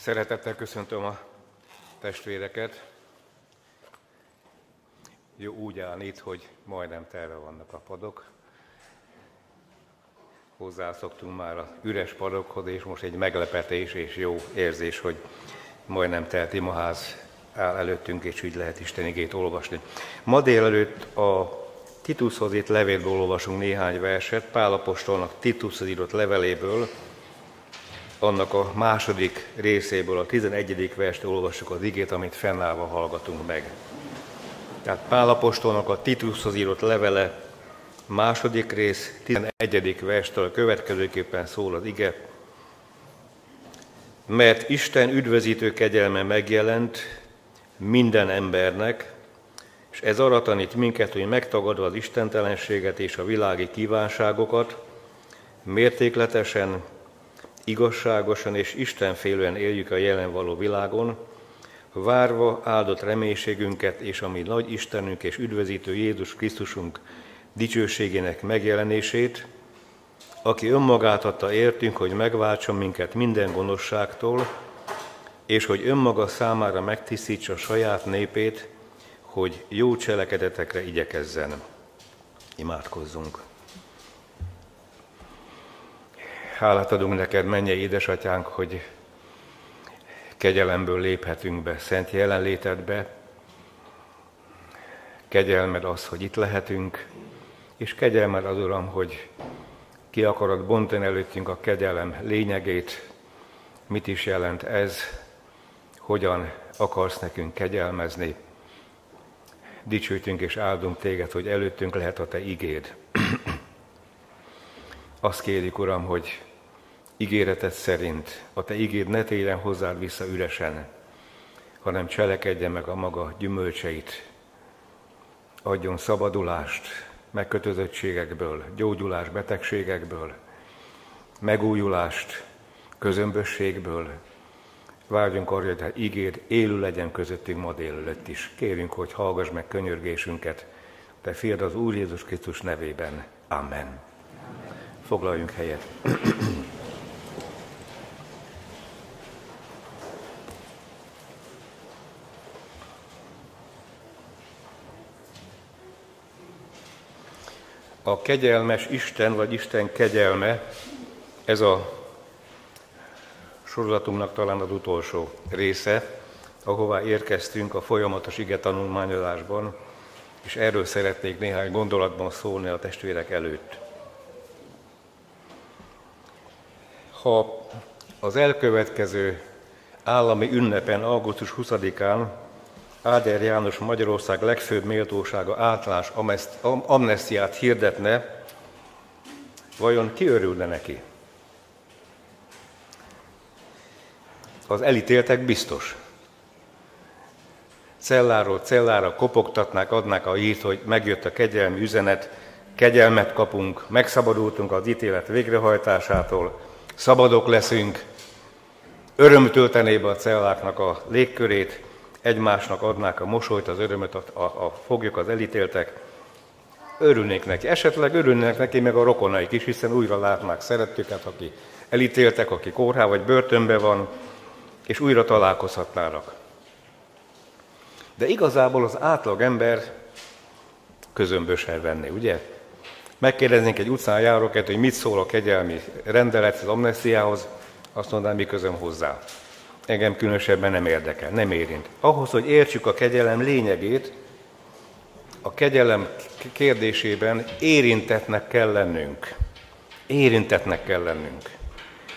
Szeretettel köszöntöm a testvéreket. Jó úgy állni itt, hogy majdnem telve vannak a padok. Hozzászoktunk már a üres padokhoz, és most egy meglepetés és jó érzés, hogy majdnem telt imaház áll előttünk, és így lehet Isten igét olvasni. Ma délelőtt a Titushoz itt levélből olvasunk néhány verset, Pálapostolnak Titushoz írott leveléből, annak a második részéből, a 11. verset olvassuk az igét, amit fennállva hallgatunk meg. Tehát Pálapostolnak a Titushoz írott levele, második rész, 11. verstől következőképpen szól az ige. Mert Isten üdvözítő kegyelme megjelent minden embernek, és ez arra tanít minket, hogy megtagadva az istentelenséget és a világi kívánságokat, mértékletesen, igazságosan és istenfélően éljük a jelen való világon, várva áldott reménységünket és a mi nagy Istenünk és üdvözítő Jézus Krisztusunk dicsőségének megjelenését, aki önmagát adta értünk, hogy megváltson minket minden gonoszságtól, és hogy önmaga számára megtisztítsa saját népét, hogy jó cselekedetekre igyekezzen. Imádkozzunk! Hálát adunk neked, menje édesatyánk, hogy kegyelemből léphetünk be, szent jelenlétedbe. Kegyelmed az, hogy itt lehetünk, és kegyelmed az, Uram, hogy ki akarod bontani előttünk a kegyelem lényegét, mit is jelent ez, hogyan akarsz nekünk kegyelmezni. Dicsőtünk és áldunk téged, hogy előttünk lehet a te igéd. Azt kérik, Uram, hogy ígéretet szerint a te igéd ne térjen hozzád vissza üresen, hanem cselekedje meg a maga gyümölcseit. Adjon szabadulást megkötözöttségekből, gyógyulás betegségekből, megújulást közömbösségből. Vágyunk arra, hogy ígéd élő legyen közöttünk ma délelőtt is. Kérünk, hogy hallgass meg könyörgésünket, te fiad az Úr Jézus Krisztus nevében. Amen. Foglaljunk helyet. A kegyelmes Isten, vagy Isten kegyelme, ez a sorozatunknak talán az utolsó része, ahová érkeztünk a folyamatos ige tanulmányozásban, és erről szeretnék néhány gondolatban szólni a testvérek előtt. Ha az elkövetkező állami ünnepen, augusztus 20-án Áder János Magyarország legfőbb méltósága általános amnestiát hirdetne, vajon ki örülne neki? Az elítéltek biztos. Celláról cellára kopogtatnák, adnák a hírt, hogy megjött a kegyelmi üzenet, kegyelmet kapunk, megszabadultunk az ítélet végrehajtásától, szabadok leszünk, öröm töltené be a celláknak a légkörét, egymásnak adnák a mosolyt, az örömöt, a, a, a foglyok, az elítéltek, örülnék neki. Esetleg örülnének neki meg a rokonaik is, hiszen újra látnák szerettüket, aki elítéltek, aki kórhá vagy börtönbe van, és újra találkozhatnának. De igazából az átlag ember közömbösen venni, ugye? Megkérdeznénk egy utcán járóket, hogy mit szól a kegyelmi rendelet az amnestiához, azt mondanám, mi közöm hozzá engem különösebben nem érdekel, nem érint. Ahhoz, hogy értsük a kegyelem lényegét, a kegyelem kérdésében érintetnek kell lennünk. Érintetnek kell lennünk.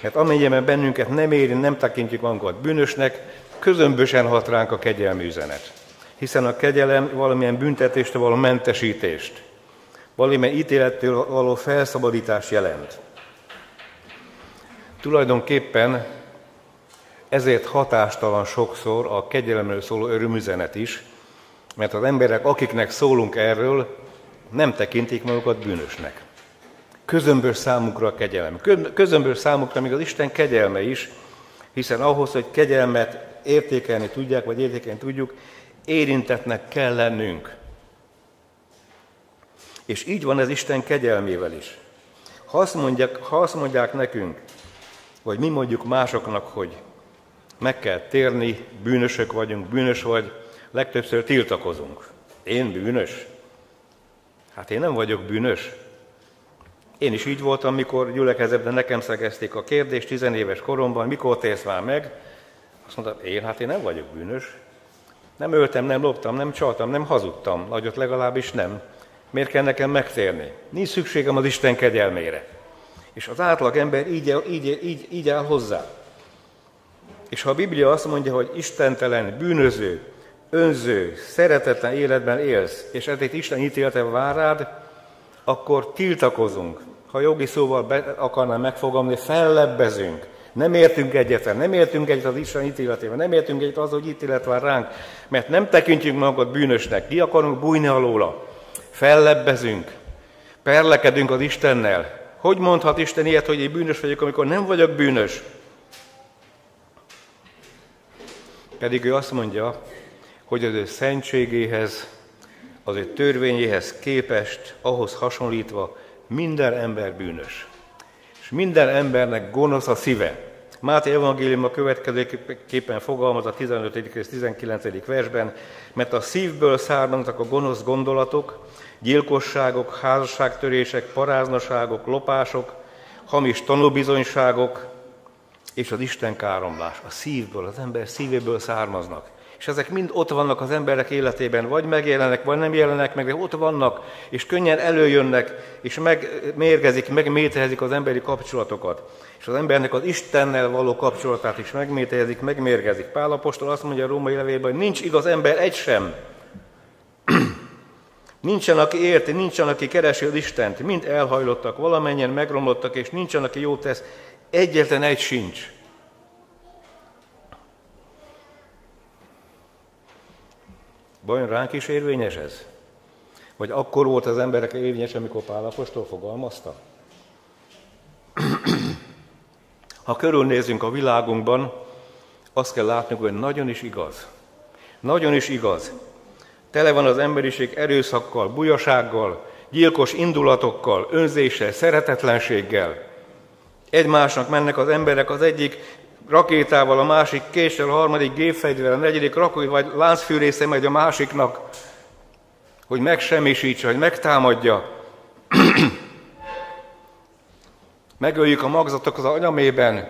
Mert amennyiben bennünket nem érint, nem tekintjük magunkat bűnösnek, közömbösen hat ránk a kegyelmi üzenet. Hiszen a kegyelem valamilyen büntetést, való mentesítést, valamilyen ítélettől való felszabadítást jelent. Tulajdonképpen ezért hatástalan sokszor a kegyelemről szóló örömüzenet is, mert az emberek, akiknek szólunk erről, nem tekintik magukat bűnösnek. Közömbös számukra a kegyelem. Közömbös számukra még az Isten kegyelme is, hiszen ahhoz, hogy kegyelmet értékelni tudják, vagy értékelni tudjuk, érintetnek kell lennünk. És így van ez Isten kegyelmével is. Ha azt mondják, ha azt mondják nekünk, vagy mi mondjuk másoknak, hogy meg kell térni, bűnösök vagyunk, bűnös vagy, legtöbbször tiltakozunk. Én bűnös? Hát én nem vagyok bűnös. Én is így voltam, mikor gyülekezetben nekem szegezték a kérdést tizenéves koromban, mikor térsz már meg? Azt mondtam, én hát én nem vagyok bűnös. Nem öltem, nem loptam, nem csaltam, nem hazudtam, nagyot legalábbis nem. Miért kell nekem megtérni? Nincs szükségem az Isten kegyelmére. És az átlag ember így, így, így, így áll hozzá. És ha a Biblia azt mondja, hogy istentelen, bűnöző, önző, szeretetlen életben élsz, és ezért Isten ítélete vár rád, akkor tiltakozunk. Ha jogi szóval be akarnám megfogalmazni, fellebbezünk. Nem értünk egyet, nem értünk egyet az Isten ítéletével, nem értünk egyet az, hogy ítélet vár ránk, mert nem tekintjük magunkat bűnösnek, ki akarunk bújni alóla. Fellebbezünk, perlekedünk az Istennel. Hogy mondhat Isten ilyet, hogy én bűnös vagyok, amikor nem vagyok bűnös? Pedig ő azt mondja, hogy az ő szentségéhez, az ő törvényéhez képest, ahhoz hasonlítva minden ember bűnös. És minden embernek gonosz a szíve. Máté evangélium a következőképpen fogalmaz a 15. és 19. versben, mert a szívből származnak a gonosz gondolatok, gyilkosságok, házasságtörések, paráznaságok, lopások, hamis tanúbizonyságok, és az Isten káromlás a szívből, az ember szívéből származnak. És ezek mind ott vannak az emberek életében, vagy megjelennek, vagy nem jelennek meg, de ott vannak, és könnyen előjönnek, és megmérgezik, megmétehezik az emberi kapcsolatokat. És az embernek az Istennel való kapcsolatát is megmétehezik, megmérgezik. Pál apostol azt mondja a római levélben, hogy nincs igaz ember egy sem. nincsen, aki érti, nincsen, aki keresi az Istent. Mind elhajlottak, valamennyien megromlottak, és nincsen, aki jót tesz. Egyetlen egy sincs. Vajon ránk is érvényes ez? Vagy akkor volt az emberek érvényes, amikor Pálapostól fogalmazta? Ha körülnézünk a világunkban, azt kell látnunk, hogy nagyon is igaz. Nagyon is igaz. Tele van az emberiség erőszakkal, bujasággal, gyilkos indulatokkal, önzéssel, szeretetlenséggel. Egymásnak mennek az emberek az egyik rakétával, a másik késsel, a harmadik gépfegyverrel, a negyedik rakói vagy láncfűrésze megy a másiknak, hogy megsemmisítse, hogy megtámadja. Megöljük a magzatok az anyamében.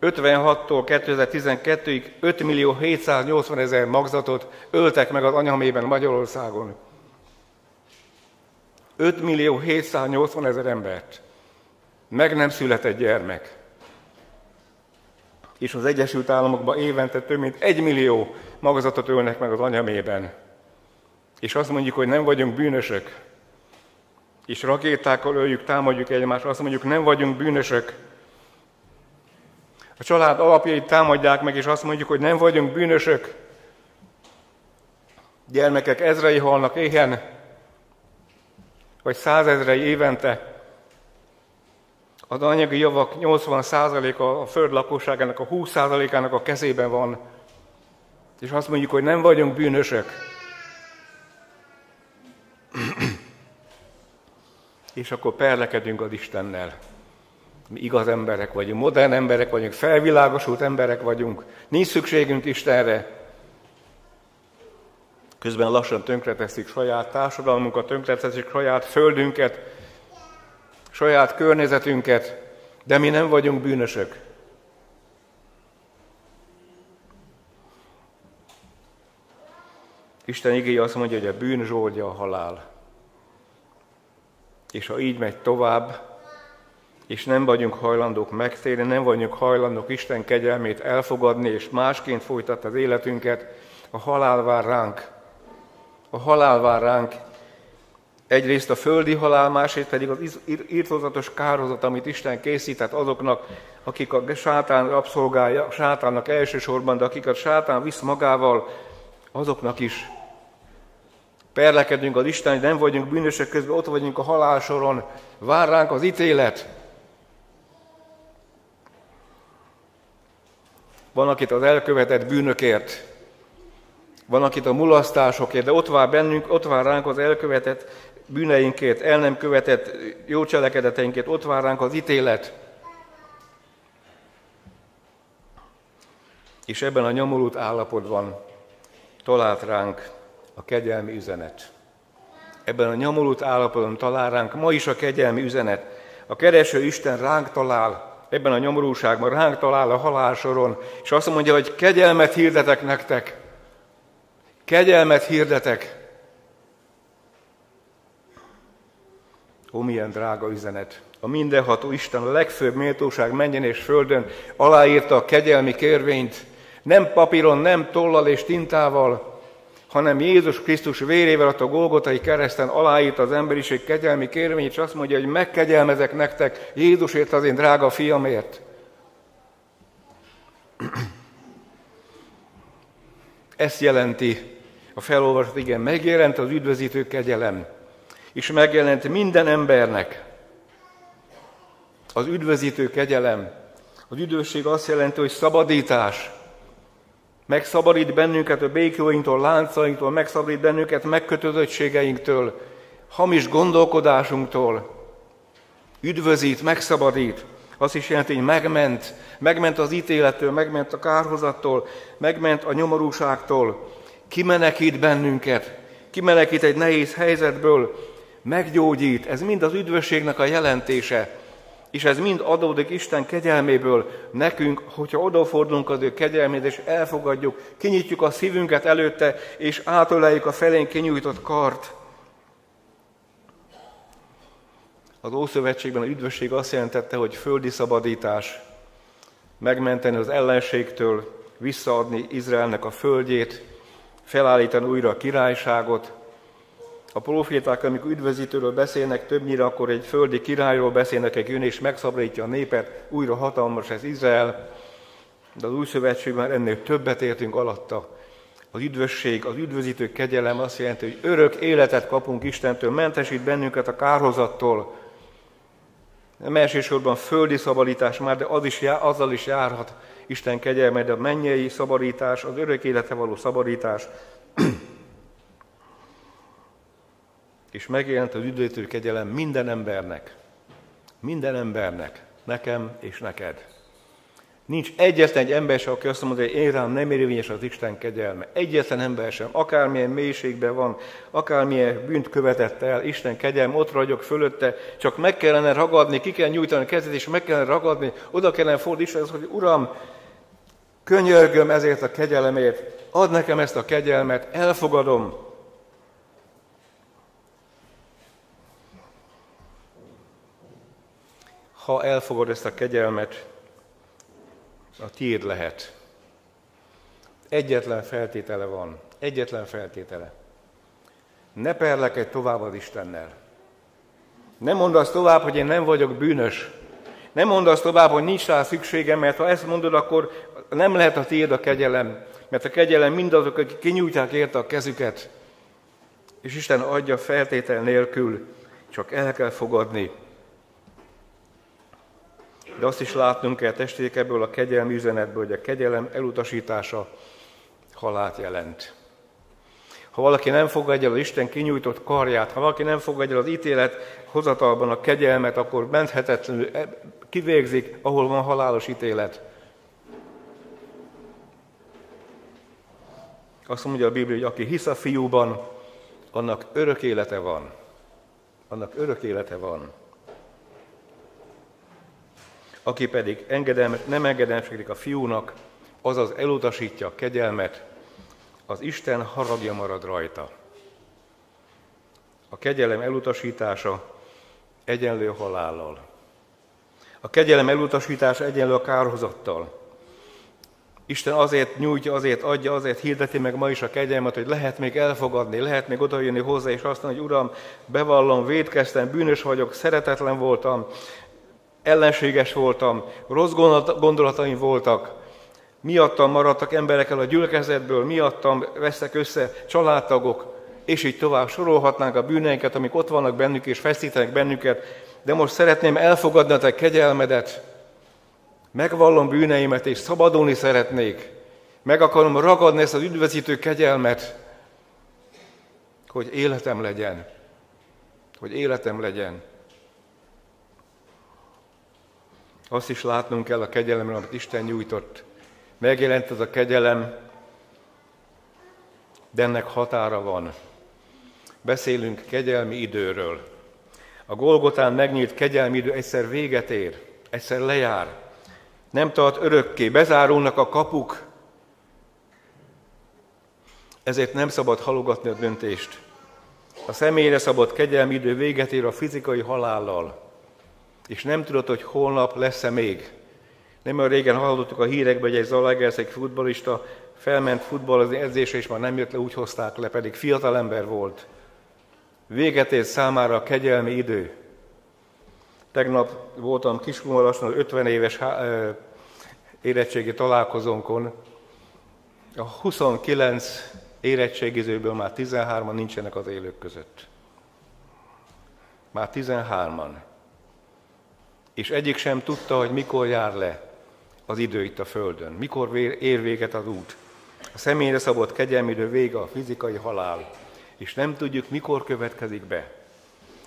56-tól 2012-ig 5 millió 780 ezer magzatot öltek meg az anyamében Magyarországon. 5 millió 780 ezer embert. Meg nem született gyermek és az Egyesült Államokban évente több mint egy millió magazatot ölnek meg az anyamében. És azt mondjuk, hogy nem vagyunk bűnösök. És rakétákkal öljük, támadjuk egymást, azt mondjuk, nem vagyunk bűnösök. A család alapjait támadják meg, és azt mondjuk, hogy nem vagyunk bűnösök. Gyermekek ezrei halnak éhen, vagy százezrei évente az anyagi javak 80%-a a föld lakosságának a 20%-ának a kezében van, és azt mondjuk, hogy nem vagyunk bűnösök. és akkor perlekedünk az Istennel. Mi igaz emberek vagyunk, modern emberek vagyunk, felvilágosult emberek vagyunk, nincs szükségünk Istenre. Közben lassan tönkreteszik saját társadalmunkat, tönkreteszik saját földünket, saját környezetünket, de mi nem vagyunk bűnösök. Isten igény azt mondja, hogy a bűn zsoldja a halál. És ha így megy tovább, és nem vagyunk hajlandók megtérni, nem vagyunk hajlandók Isten kegyelmét elfogadni, és másként folytat az életünket, a halál vár ránk. A halál vár ránk, Egyrészt a földi halál, másrészt pedig az írtózatos kározat, amit Isten készített azoknak, akik a sátán rabszolgálja, sátánnak elsősorban, de akiket sátán visz magával, azoknak is. Perlekedünk az Isten, hogy nem vagyunk bűnösök közben, ott vagyunk a halálsoron, vár ránk az ítélet. Van, akit az elkövetett bűnökért, van, akit a mulasztásokért, de ott vár bennünk, ott vár ránk az elkövetett bűneinkért, el nem követett jó cselekedeteinkért, ott vár ránk az ítélet. és ebben a nyomorult állapotban talált ránk a kegyelmi üzenet. Ebben a nyomorult állapotban talál ránk ma is a kegyelmi üzenet. A kereső Isten ránk talál, ebben a nyomorúságban ránk talál a halálsoron, és azt mondja, hogy kegyelmet hirdetek nektek. Kegyelmet hirdetek. Ó, milyen drága üzenet! A mindenható Isten, a legfőbb méltóság menjen és földön aláírta a kegyelmi kérvényt, nem papíron, nem tollal és tintával, hanem Jézus Krisztus vérével a Golgotai kereszten aláírta az emberiség kegyelmi kérvényt, és azt mondja, hogy megkegyelmezek nektek Jézusért, az én drága fiamért. Ezt jelenti a felolvasat, igen, megjelent az üdvözítő kegyelem, és megjelent minden embernek. Az üdvözítő kegyelem. Az üdvösség azt jelenti, hogy szabadítás, megszabadít bennünket a békjóinktól, láncainktól, megszabadít bennünket megkötözöttségeinktől, hamis gondolkodásunktól, üdvözít, megszabadít. Azt is jelenti, hogy megment, megment az ítélettől, megment a kárhozattól, megment a nyomorúságtól, kimenekít bennünket, kimenekít egy nehéz helyzetből, meggyógyít. Ez mind az üdvösségnek a jelentése. És ez mind adódik Isten kegyelméből nekünk, hogyha odafordulunk az ő kegyelmét, és elfogadjuk, kinyitjuk a szívünket előtte, és átöleljük a felén kinyújtott kart. Az Ószövetségben a üdvösség azt jelentette, hogy földi szabadítás, megmenteni az ellenségtől, visszaadni Izraelnek a földjét, felállítani újra a királyságot, a proféták, amikor üdvözítőről beszélnek, többnyire akkor egy földi királyról beszélnek, egy jön és megszabadítja a népet, újra hatalmas ez Izrael, de az új szövetségben ennél többet értünk alatta. Az üdvösség, az üdvözítő kegyelem azt jelenti, hogy örök életet kapunk Istentől, mentesít bennünket a kárhozattól. Nem elsősorban földi szabadítás már, de az is, azzal is járhat Isten kegyelme, de a mennyei szabadítás, az örök élete való szabadítás, és megjelent az üdvözítő kegyelem minden embernek. Minden embernek. Nekem és neked. Nincs egyetlen egy ember sem, aki azt mondja, hogy én rám nem érvényes az Isten kegyelme. Egyetlen ember sem. Akármilyen mélységben van, akármilyen bűnt követett el, Isten kegyelme, ott ragyog fölötte, csak meg kellene ragadni, ki kell nyújtani a kezét, és meg kellene ragadni, oda kellene fordítani, hogy Uram, könyörgöm ezért a kegyelemért, add nekem ezt a kegyelmet, elfogadom, ha elfogad ezt a kegyelmet, a tiéd lehet. Egyetlen feltétele van, egyetlen feltétele. Ne perlekedj tovább az Istennel. Nem mondd azt tovább, hogy én nem vagyok bűnös. Nem mondd azt tovább, hogy nincs rá szükségem, mert ha ezt mondod, akkor nem lehet a tiéd a kegyelem. Mert a kegyelem mindazok, akik kinyújtják érte a kezüket. És Isten adja feltétel nélkül, csak el kell fogadni, de azt is látnunk kell testék ebből a kegyelmi üzenetből, hogy a kegyelem elutasítása halált jelent. Ha valaki nem fogadja el az Isten kinyújtott karját, ha valaki nem fogadja el az ítélet hozatalban a kegyelmet, akkor menthetetlenül e- kivégzik, ahol van halálos ítélet. Azt mondja a Biblia, hogy aki hisz a fiúban, annak örök élete van. Annak örök élete van. Aki pedig engedelmes, nem engedelmeskedik a fiúnak, azaz elutasítja a kegyelmet, az Isten haragja marad rajta. A kegyelem elutasítása egyenlő halállal. A kegyelem elutasítása egyenlő a kárhozattal. Isten azért nyújtja, azért adja, azért hirdeti meg ma is a kegyelmet, hogy lehet még elfogadni, lehet még odajönni hozzá, és azt mondani, hogy Uram, bevallom, védkeztem, bűnös vagyok, szeretetlen voltam, ellenséges voltam, rossz gondolataim voltak, miattam maradtak emberekkel a gyülekezetből, miattam vesztek össze családtagok, és így tovább sorolhatnánk a bűneinket, amik ott vannak bennük és feszítenek bennünket, de most szeretném elfogadni a te kegyelmedet, megvallom bűneimet, és szabadulni szeretnék. Meg akarom ragadni ezt az üdvözítő kegyelmet, hogy életem legyen. Hogy életem legyen. Azt is látnunk kell a kegyelemről, amit Isten nyújtott. Megjelent ez a kegyelem, de ennek határa van. Beszélünk kegyelmi időről. A Golgotán megnyílt kegyelmi idő egyszer véget ér, egyszer lejár. Nem tart örökké, bezárulnak a kapuk. Ezért nem szabad halogatni a döntést. A személyre szabad kegyelmi idő véget ér a fizikai halállal. És nem tudod, hogy holnap lesz-e még. Nem olyan régen hallottuk a hírekben, hogy egy Zalaegerszeg futbolista felment futballozni edzésre, és már nem jött le, úgy hozták le, pedig fiatal ember volt. Véget ért számára a kegyelmi idő. Tegnap voltam Kiskunmalason az 50 éves érettségi találkozónkon. A 29 érettségizőből már 13-an nincsenek az élők között. Már 13-an. És egyik sem tudta, hogy mikor jár le az idő itt a Földön, mikor ér véget az út. A személyre szabott kegyelmidő vége a fizikai halál, és nem tudjuk, mikor következik be.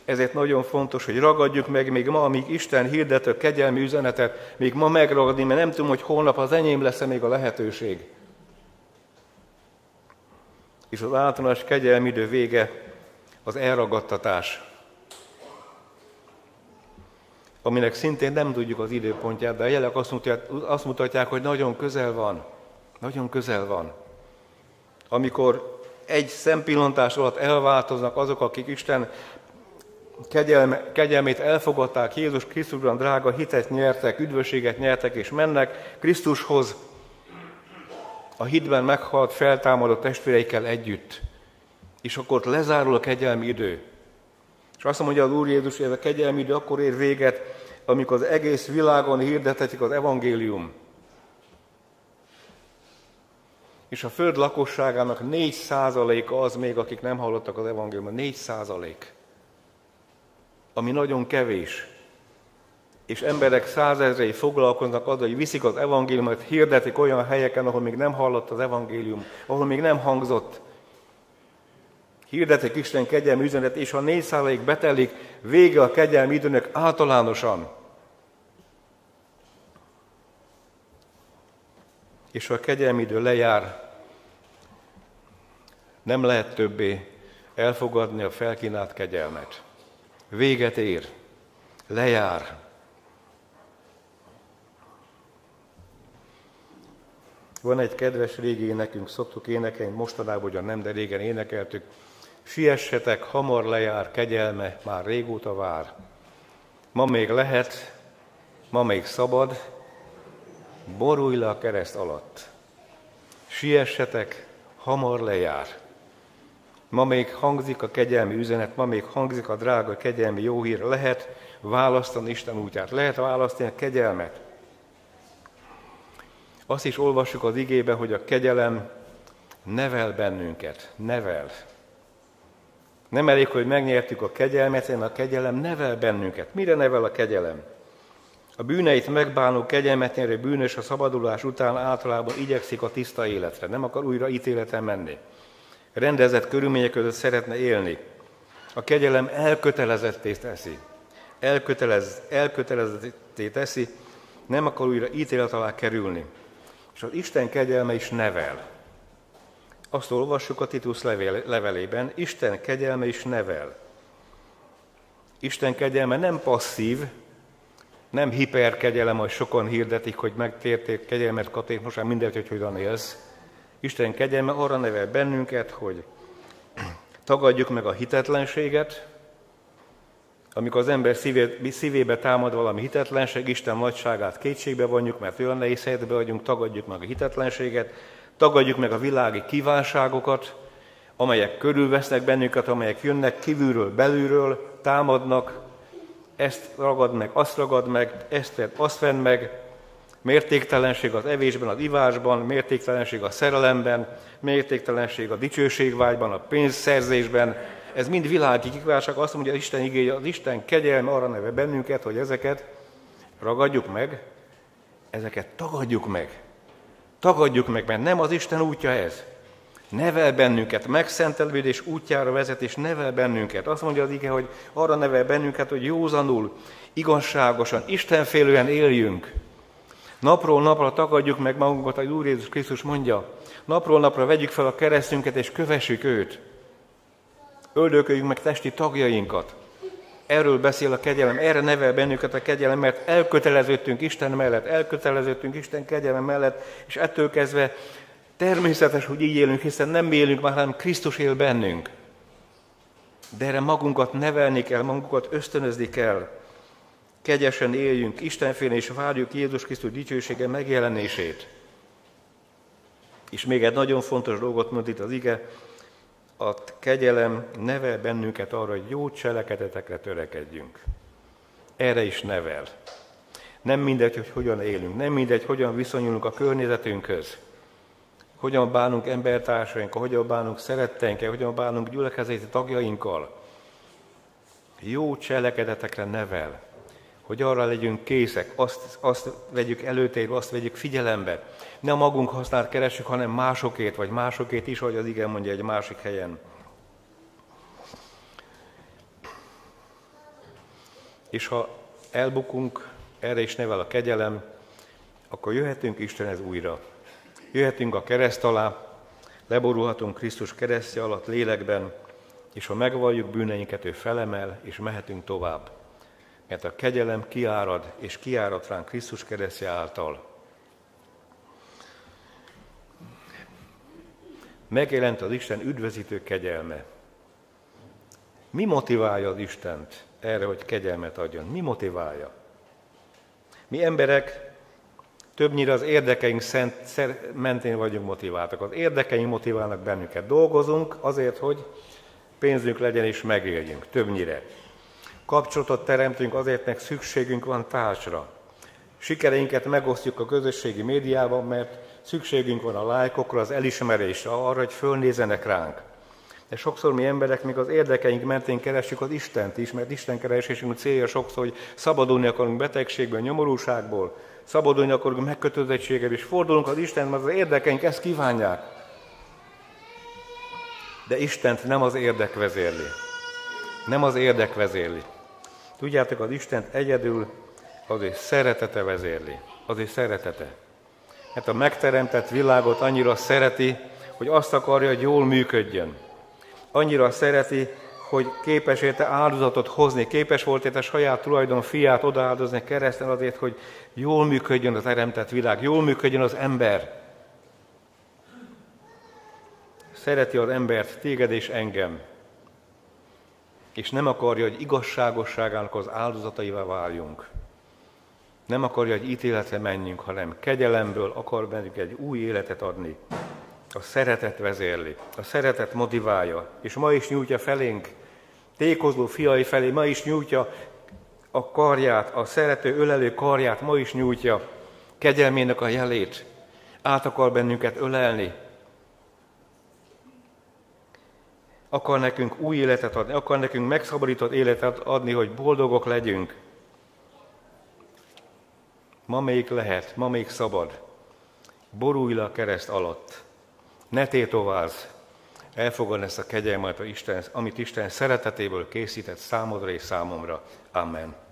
Ezért nagyon fontos, hogy ragadjuk meg még ma, amíg Isten hirdet a kegyelmi üzenetet, még ma megragadni, mert nem tudom, hogy holnap az enyém lesz-e még a lehetőség. És az általános kegyelmi idő vége az elragadtatás, aminek szintén nem tudjuk az időpontját, de a jelek azt mutatják, azt mutatják, hogy nagyon közel van. Nagyon közel van. Amikor egy szempillantás alatt elváltoznak azok, akik Isten kegyelme, kegyelmét elfogadták, Jézus Krisztusban drága hitet nyertek, üdvösséget nyertek, és mennek Krisztushoz a hitben meghalt, feltámadott testvéreikkel együtt. És akkor lezárul a kegyelmi idő. És azt mondja az Úr Jézus, hogy ez a kegyelmi idő akkor ér véget, amikor az egész világon hirdetetik az evangélium. És a föld lakosságának 4 százaléka az még, akik nem hallottak az evangéliumban. 4 százalék. Ami nagyon kevés. És emberek százezrei foglalkoznak azzal, hogy viszik az evangéliumot, hirdetik olyan helyeken, ahol még nem hallott az evangélium, ahol még nem hangzott. Hirdetik Isten kegyelmi üzenet, és ha 4 százalék betelik, vége a kegyelmi időnek általánosan. És ha a kegyelmi idő lejár, nem lehet többé elfogadni a felkínált kegyelmet. Véget ér, lejár. Van egy kedves régi énekünk, szoktuk énekelni, mostanában ugyan nem, de régen énekeltük. Siessetek, hamar lejár, kegyelme már régóta vár. Ma még lehet, ma még szabad, borulj le a kereszt alatt. Siessetek, hamar lejár. Ma még hangzik a kegyelmi üzenet, ma még hangzik a drága kegyelmi jó hír. Lehet választani Isten útját, lehet választani a kegyelmet. Azt is olvassuk az igébe, hogy a kegyelem nevel bennünket, nevel. Nem elég, hogy megnyertük a kegyelmet, hanem a kegyelem nevel bennünket. Mire nevel a kegyelem? A bűneit megbánó kegyelmet nyerő bűnös a szabadulás után általában igyekszik a tiszta életre, nem akar újra ítéleten menni rendezett körülmények között szeretne élni. A kegyelem elkötelezetté teszi. Elkötelez, elkötelezetté teszi, nem akar újra ítélet alá kerülni. És az Isten kegyelme is nevel. Azt olvassuk a Titus levél, levelében, Isten kegyelme is nevel. Isten kegyelme nem passzív, nem hiperkegyelem, hogy sokan hirdetik, hogy megtérték, kegyelmet kapték, most már mindegy, hogy hogyan élsz, Isten kegyelme arra nevel bennünket, hogy tagadjuk meg a hitetlenséget, amikor az ember szívé, szívébe támad valami hitetlenség, Isten nagyságát kétségbe vonjuk, mert olyan nehéz helyzetbe vagyunk, tagadjuk meg a hitetlenséget, tagadjuk meg a világi kívánságokat, amelyek körülvesznek bennünket, amelyek jönnek kívülről, belülről, támadnak, ezt ragad meg, azt ragad meg, ezt vedd, azt vedd meg, Mértéktelenség az evésben, az ivásban, mértéktelenség a szerelemben, mértéktelenség a dicsőségvágyban, a pénzszerzésben. Ez mind világi kívánság. Azt mondja, az Isten igéje, az Isten kegyelme arra neve bennünket, hogy ezeket ragadjuk meg, ezeket tagadjuk meg. Tagadjuk meg, mert nem az Isten útja ez. Nevel bennünket, megszentelődés útjára vezet, és nevel bennünket. Azt mondja az ige, hogy arra nevel bennünket, hogy józanul, igazságosan, istenfélően éljünk Napról napra tagadjuk meg magunkat, ahogy Úr Jézus Krisztus mondja. Napról napra vegyük fel a keresztünket és kövessük őt. Öldököljük meg testi tagjainkat. Erről beszél a kegyelem, erre nevel bennünket a kegyelem, mert elköteleződtünk Isten mellett, elköteleződtünk Isten kegyelem mellett, és ettől kezdve természetes, hogy így élünk, hiszen nem mi élünk már, hanem Krisztus él bennünk. De erre magunkat nevelni kell, magunkat ösztönözni kell. Kegyesen éljünk, Istenfélén, és várjuk Jézus Krisztus dicsősége megjelenését. És még egy nagyon fontos dolgot mond itt az ige, a kegyelem nevel bennünket arra, hogy jó cselekedetekre törekedjünk. Erre is nevel. Nem mindegy, hogy hogyan élünk, nem mindegy, hogyan viszonyulunk a környezetünkhöz, hogyan bánunk embertársainkkal, hogyan bánunk szeretteinkkel, hogyan bánunk gyülekezeti tagjainkkal. Jó cselekedetekre nevel, hogy arra legyünk készek, azt, azt vegyük előtérbe, azt vegyük figyelembe. Ne a magunk használt keressük, hanem másokét, vagy másokét is, ahogy az igen mondja egy másik helyen. És ha elbukunk, erre is nevel a kegyelem, akkor jöhetünk Istenhez újra. Jöhetünk a kereszt alá, leborulhatunk Krisztus keresztje alatt lélekben, és ha megvalljuk bűneinket, ő felemel, és mehetünk tovább mert a kegyelem kiárad, és kiárad ránk Krisztus keresztje által. Megjelent az Isten üdvözítő kegyelme. Mi motiválja az Istent erre, hogy kegyelmet adjon? Mi motiválja? Mi emberek többnyire az érdekeink szent, mentén vagyunk motiváltak. Az érdekeink motiválnak bennünket. Dolgozunk azért, hogy pénzünk legyen és megéljünk. Többnyire. Kapcsolatot teremtünk, azért meg szükségünk van társra. Sikereinket megosztjuk a közösségi médiában, mert szükségünk van a lájkokra, az elismerésre, arra, hogy fölnézenek ránk. De sokszor mi emberek még az érdekeink mentén keressük az Istent is, mert Isten keresésünk célja sokszor, hogy szabadulni akarunk betegségből, nyomorúságból, szabadulni akarunk megkötözöttséggel, és fordulunk az Isten, mert az érdekeink ezt kívánják. De Istent nem az érdek vezérli. Nem az érdek vezérli. Tudjátok, az Isten egyedül az egy szeretete vezérli. Az egy szeretete. Mert a megteremtett világot annyira szereti, hogy azt akarja, hogy jól működjön. Annyira szereti, hogy képes érte áldozatot hozni, képes volt érte saját tulajdon fiát odaáldozni kereszten azért, hogy jól működjön az teremtett világ, jól működjön az ember. Szereti az embert, téged és engem és nem akarja, hogy igazságosságának az áldozataivá váljunk. Nem akarja, hogy ítéletre menjünk, hanem kegyelemből akar bennünk egy új életet adni. A szeretet vezérli, a szeretet motiválja, és ma is nyújtja felénk, tékozló fiai felé, ma is nyújtja a karját, a szerető, ölelő karját, ma is nyújtja kegyelmének a jelét. Át akar bennünket ölelni, akar nekünk új életet adni, akar nekünk megszabadított életet adni, hogy boldogok legyünk. Ma még lehet, ma még szabad. Borulj le a kereszt alatt. Ne tétovázz. Elfogad ezt a kegyelmet, amit Isten szeretetéből készített számodra és számomra. Amen.